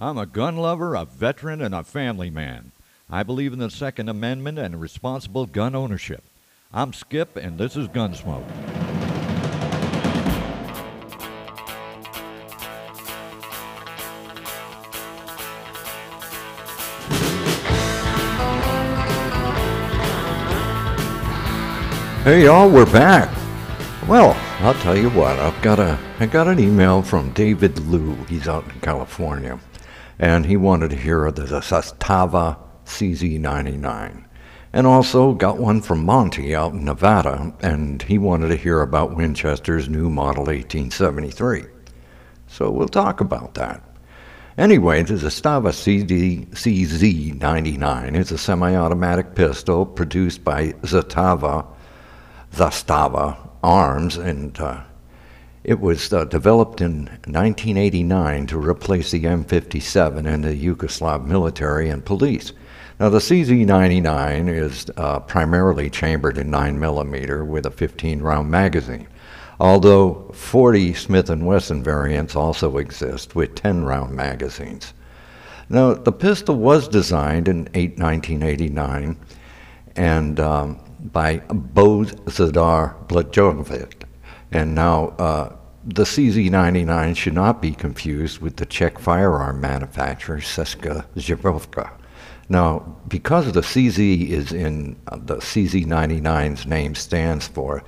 I'm a gun lover, a veteran, and a family man. I believe in the Second Amendment and responsible gun ownership. I'm Skip, and this is Gunsmoke. Hey y'all, we're back. Well, I'll tell you what. I've got a I got an email from David Liu. He's out in California, and he wanted to hear the Zastava CZ99, and also got one from Monty out in Nevada, and he wanted to hear about Winchester's new model 1873. So we'll talk about that. Anyway, the Zastava CD, CZ99 is a semi-automatic pistol produced by Zatava Zastava arms, and uh, it was uh, developed in 1989 to replace the M57 in the Yugoslav military and police. Now, the CZ99 is uh, primarily chambered in 9mm with a 15 round magazine, although 40 Smith & Wesson variants also exist with 10 round magazines. Now, the pistol was designed in 1989 and um, by Bozidar Blajovic. And now uh, the CZ99 should not be confused with the Czech firearm manufacturer Česká Zbrojovka. Now, because the CZ is in uh, the CZ99's name stands for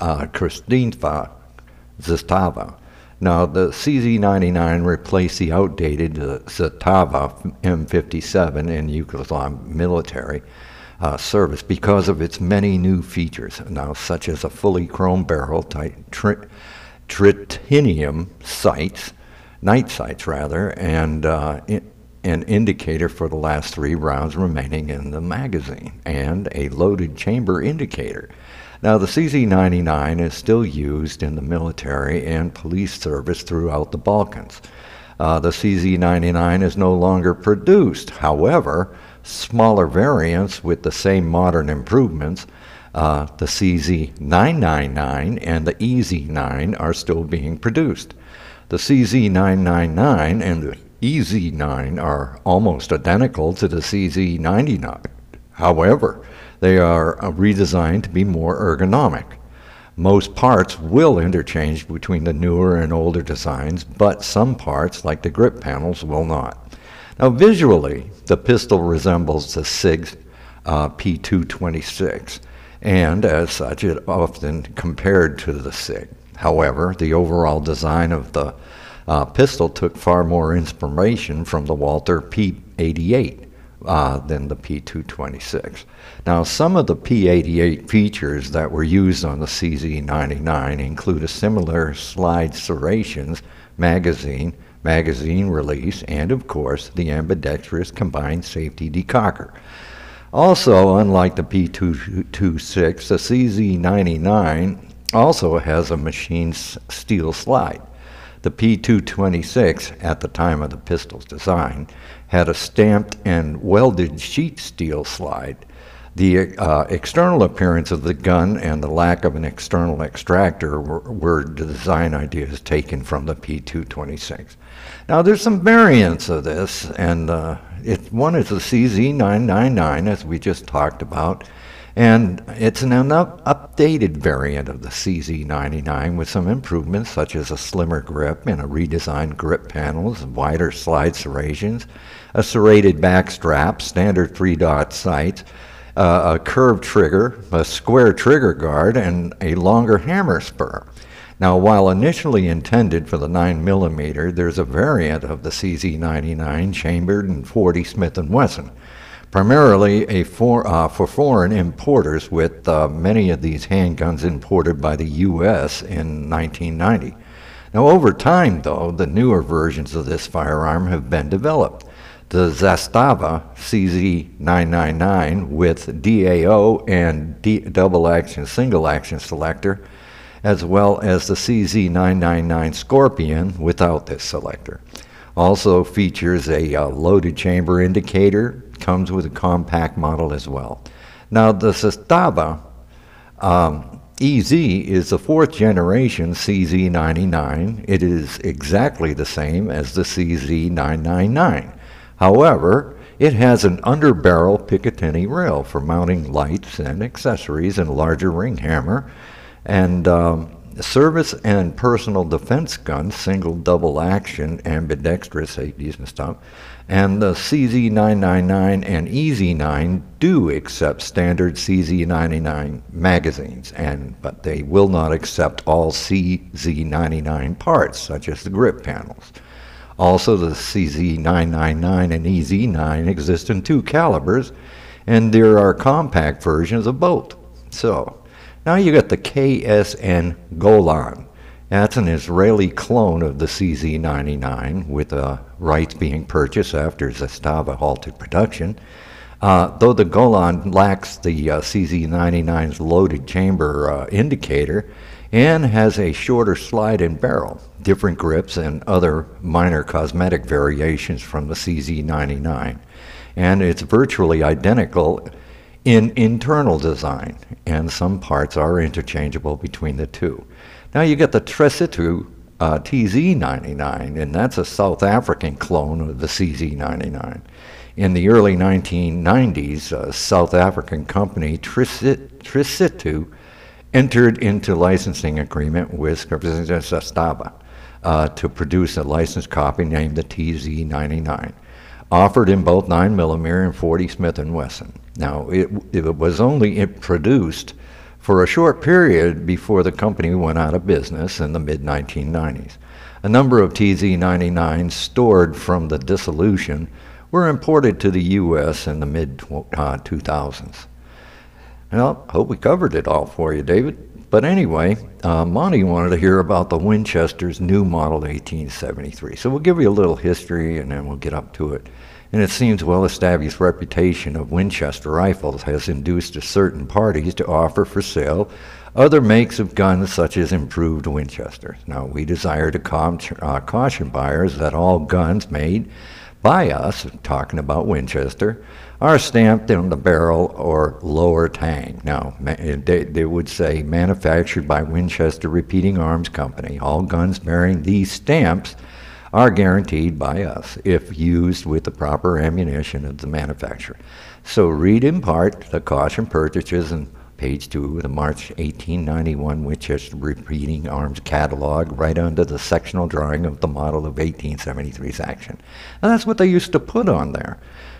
uh, Kristýnova Zastava. Now, the CZ99 replaced the outdated uh, Zastava M57 in Yugoslav military uh, service because of its many new features, now such as a fully chrome barrel, tri- tritanium sights, night sights rather, and uh, an indicator for the last three rounds remaining in the magazine, and a loaded chamber indicator. Now, the CZ99 is still used in the military and police service throughout the Balkans. Uh, the CZ99 is no longer produced. However, smaller variants with the same modern improvements, uh, the CZ999 and the EZ9 are still being produced. The CZ999 and the EZ9 are almost identical to the CZ99. However, they are uh, redesigned to be more ergonomic. Most parts will interchange between the newer and older designs, but some parts, like the grip panels, will not. Now, visually, the pistol resembles the SIG uh, P226, and as such, it often compared to the SIG. However, the overall design of the uh, pistol took far more inspiration from the Walther P88 uh, than the P226. Now, some of the P88 features that were used on the CZ99 include a similar slide serrations magazine magazine release, and of course, the ambidextrous combined safety decocker. Also, unlike the P226, the CZ99 also has a machined steel slide. The P226, at the time of the pistol's design, had a stamped and welded sheet steel slide the uh, external appearance of the gun and the lack of an external extractor were, were design ideas taken from the P226. Now, there's some variants of this, and uh, it, one is the CZ999, as we just talked about, and it's an updated variant of the CZ99 with some improvements such as a slimmer grip and a redesigned grip panels, wider slide serrations, a serrated back strap, standard three dot sights uh, a curved trigger, a square trigger guard, and a longer hammer spur. Now, while initially intended for the 9mm, there's a variant of the CZ99 chambered in 40 Smith & Wesson, primarily a for, uh, for foreign importers, with uh, many of these handguns imported by the U.S. in 1990. Now, over time, though, the newer versions of this firearm have been developed the Zastava CZ999 with DAO and D- double action single action selector, as well as the CZ999 Scorpion without this selector. Also features a uh, loaded chamber indicator, comes with a compact model as well. Now, the Zastava um, EZ is the fourth generation CZ99. It is exactly the same as the CZ999. However, it has an underbarrel Picatinny rail for mounting lights and accessories and larger ring hammer. And um, service and personal defense guns, single, double action, ambidextrous safeties and stuff. And the CZ999 and EZ9 do accept standard CZ99 magazines, and but they will not accept all CZ99 parts, such as the grip panels. Also, the CZ999 and EZ9 exist in two calibers, and there are compact versions of both. So, now you got the KSN Golan. That's an Israeli clone of the CZ99, with uh, rights being purchased after Zastava halted production. Uh, though the Golan lacks the uh, CZ99's loaded chamber uh, indicator and has a shorter slide and barrel, different grips, and other minor cosmetic variations from the CZ99. And it's virtually identical in internal design, and some parts are interchangeable between the two. Now you get the Tressitu uh, TZ99, and that's a South African clone of the CZ99. In the early 1990s, a South African company, Tressitu, entered into licensing agreement with Zastava uh, to produce a licensed copy named the TZ99 offered in both 9 millimeter and 40 Smith & Wesson. Now, it, it was only produced for a short period before the company went out of business in the mid 1990s. A number of TZ99s stored from the dissolution were imported to the U.S. in the mid uh, 2000s. Well, hope we covered it all for you, David. But anyway, uh, Monty wanted to hear about the Winchester's new model 1873. So we'll give you a little history and then we'll get up to it. And it seems well established reputation of Winchester rifles has induced certain parties to offer for sale other makes of guns such as improved Winchesters. Now, we desire to com- uh, caution buyers that all guns made by us, talking about Winchester, are stamped on the barrel or lower tang. Now, they, they would say manufactured by Winchester Repeating Arms Company. All guns bearing these stamps are guaranteed by us if used with the proper ammunition of the manufacturer. So read in part the caution purchases and page two of the March 1891 Winchester Repeating Arms Catalog, right under the sectional drawing of the model of 1873's action. And that's what they used to put on there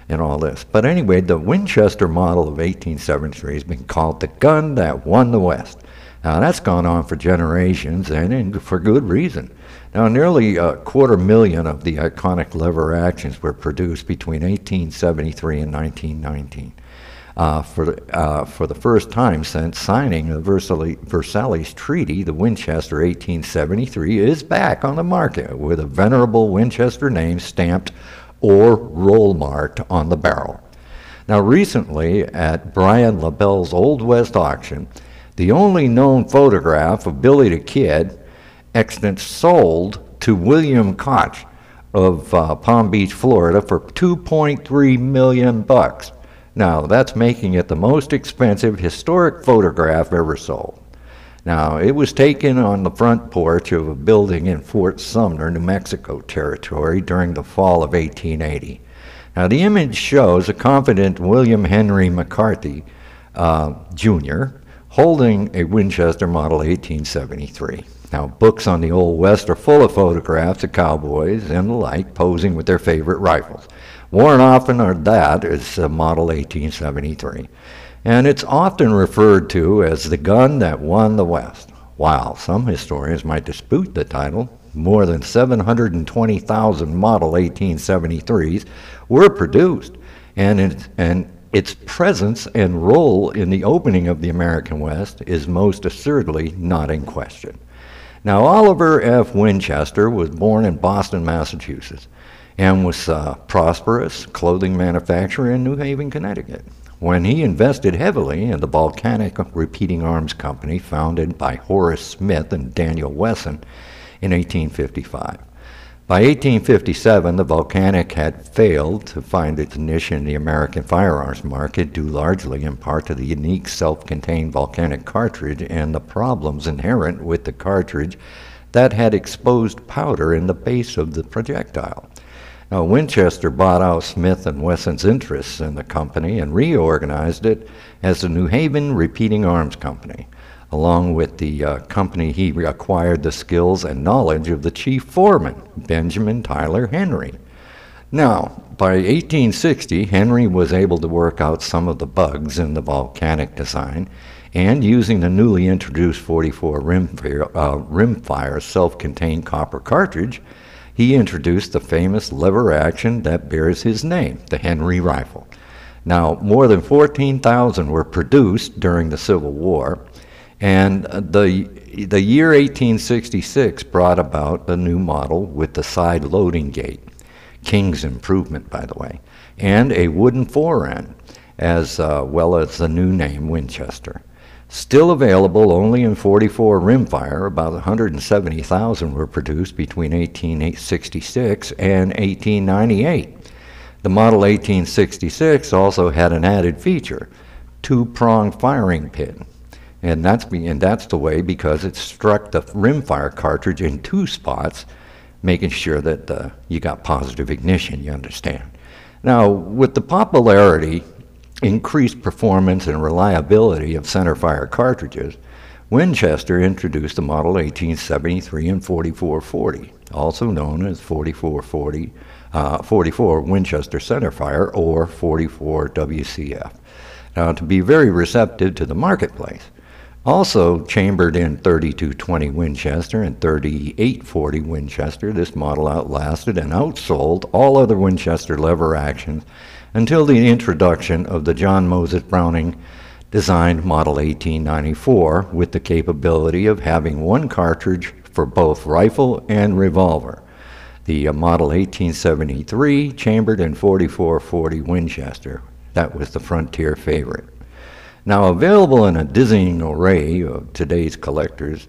in all this. But anyway, the Winchester model of 1873 has been called the gun that won the West. Now, that's gone on for generations and for good reason. Now, nearly a quarter million of the iconic lever actions were produced between 1873 and 1919. Uh, for, uh, for the first time since signing the Versailles, Versailles Treaty, the Winchester 1873 is back on the market with a venerable Winchester name stamped or roll marked on the barrel. Now, recently at Brian Lebel's Old West auction, the only known photograph of Billy the Kid extant sold to William Koch of uh, Palm Beach, Florida for 2.3 million bucks. Now, that's making it the most expensive historic photograph ever sold. Now, it was taken on the front porch of a building in Fort Sumner, New Mexico territory during the fall of 1880. Now, the image shows a confident William Henry McCarthy uh, Jr. holding a Winchester Model 1873. Now, books on the Old West are full of photographs of cowboys and the like posing with their favorite rifles. More often than that is a Model 1873. And it's often referred to as the gun that won the West. While some historians might dispute the title, more than 720,000 Model 1873s were produced, and, and its presence and role in the opening of the American West is most assuredly not in question. Now, Oliver F. Winchester was born in Boston, Massachusetts, and was a prosperous clothing manufacturer in New Haven, Connecticut. When he invested heavily in the Volcanic Repeating Arms Company, founded by Horace Smith and Daniel Wesson in 1855. By 1857, the Volcanic had failed to find its niche in the American firearms market, due largely in part to the unique self contained Volcanic cartridge and the problems inherent with the cartridge that had exposed powder in the base of the projectile. Now, Winchester bought out Smith and Wesson's interests in the company and reorganized it as the New Haven Repeating Arms Company. Along with the uh, company, he acquired the skills and knowledge of the chief foreman, Benjamin Tyler Henry. Now, by 1860, Henry was able to work out some of the bugs in the volcanic design, and using the newly introduced 44 rimfire, uh, rimfire self contained copper cartridge, he introduced the famous lever action that bears his name, the Henry rifle. Now, more than 14,000 were produced during the Civil War, and the, the year 1866 brought about a new model with the side loading gate, King's improvement, by the way, and a wooden forend, as uh, well as the new name Winchester. Still available only in 44 rimfire, about 170,000 were produced between 1866 and 1898. The Model 1866 also had an added feature two pronged firing pin. And that's, and that's the way because it struck the rimfire cartridge in two spots, making sure that uh, you got positive ignition, you understand. Now, with the popularity, increased performance, and reliability of centerfire cartridges, Winchester introduced the Model 1873 and 4440, also known as 4440, uh, 44 Winchester centerfire or 44 WCF. Now, to be very receptive to the marketplace, also chambered in 3220 Winchester and 3840 Winchester, this model outlasted and outsold all other Winchester lever actions until the introduction of the John Moses Browning designed Model 1894 with the capability of having one cartridge for both rifle and revolver. The uh, Model 1873 chambered in 4440 Winchester. That was the frontier favorite. Now, available in a dizzying array of today's collectors,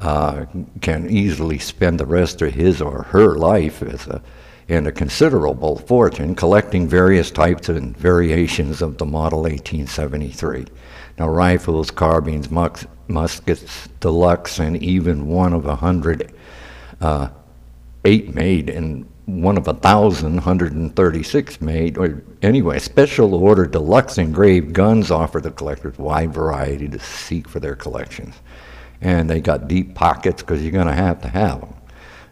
uh, can easily spend the rest of his or her life as a, in a considerable fortune collecting various types and variations of the Model 1873. Now, rifles, carbines, mus- muskets, deluxe, and even one of a hundred uh, eight made in one of a thousand, 136 made, or anyway, special order deluxe engraved guns offer the collectors wide variety to seek for their collections. And they got deep pockets because you're going to have to have them.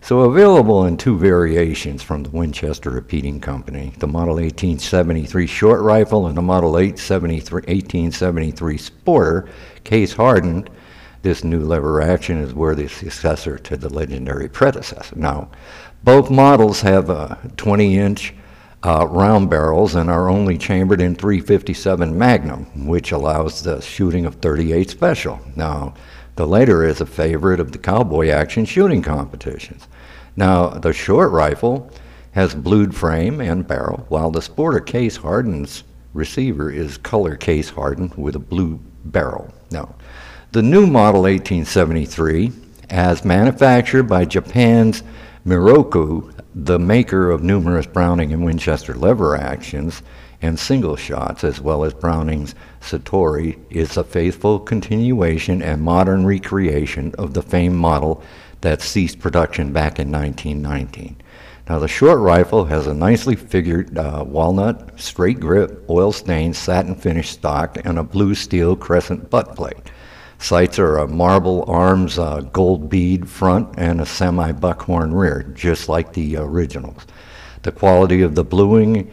So available in two variations from the Winchester Repeating Company, the Model 1873 short rifle and the Model 1873 Sporter, case hardened. This new lever action is worthy successor to the legendary predecessor. Now, both models have uh, 20 inch uh, round barrels and are only chambered in 357 Magnum, which allows the shooting of 38 Special. Now, the later is a favorite of the cowboy action shooting competitions. Now, the short rifle has blued frame and barrel, while the Sporter case hardens receiver is color case hardened with a blue barrel. Now, the new model 1873, as manufactured by Japan's Miroku, the maker of numerous Browning and Winchester lever actions and single shots, as well as Browning's Citori, is a faithful continuation and modern recreation of the famed model that ceased production back in 1919. Now, the short rifle has a nicely figured uh, walnut, straight grip, oil stained, satin finished stock, and a blue steel crescent butt plate. Sights are a marble arms uh, gold bead front and a semi buckhorn rear, just like the originals. The quality of the bluing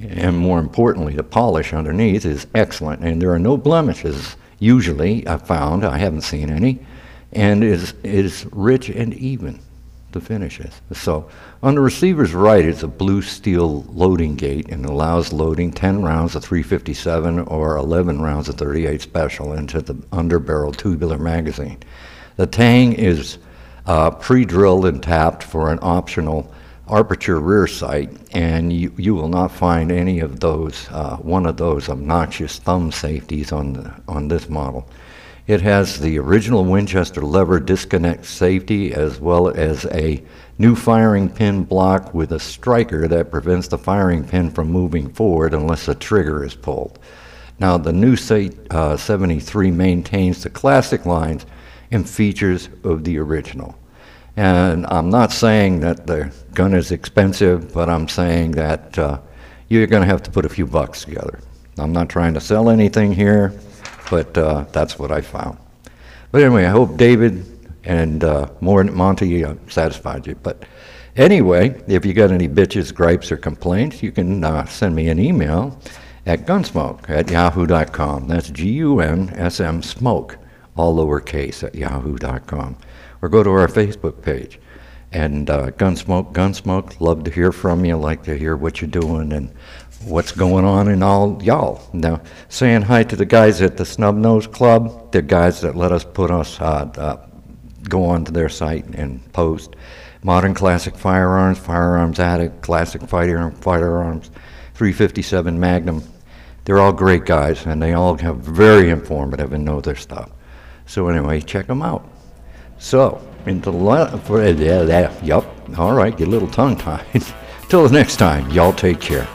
and more importantly, the polish underneath is excellent, and there are no blemishes usually I've found. I haven't seen any, and is is rich and even the finishes. So on the receiver's right, it's a blue steel loading gate and allows loading 10 rounds of 357 or 11 rounds of 38 special into the underbarrel tubular magazine. The tang is uh, pre-drilled and tapped for an optional aperture rear sight, and you, you will not find any of those, uh, one of those obnoxious thumb safeties on, the, on this model. It has the original Winchester lever disconnect safety as well as a new firing pin block with a striker that prevents the firing pin from moving forward unless the trigger is pulled. Now, the new uh, 73 maintains the classic lines and features of the original. And I'm not saying that the gun is expensive, but I'm saying that uh, you're going to have to put a few bucks together. I'm not trying to sell anything here, but uh, that's what I found. But anyway, I hope David and uh, more Monty uh, satisfied you. But anyway, if you got any bitches, gripes, or complaints, you can uh, send me an email at gunsmoke at yahoo.com. That's G U N S M smoke, all lowercase at yahoo.com. Or go to our Facebook page. And uh, Gunsmoke, Gunsmoke, love to hear from you, like to hear what you're doing and what's going on in all y'all. Now, saying hi to the guys at the Snub Nose Club, the guys that let us put us, uh, go onto their site and post. Modern Classic Firearms, Firearms Addict, Classic Fighter Firearms, 357 Magnum, they're all great guys, and they all have very informative and know their stuff. So anyway, check them out. So, into the for yeah, yeah, yep. All right, get a little tongue tied. Till the next time, y'all take care.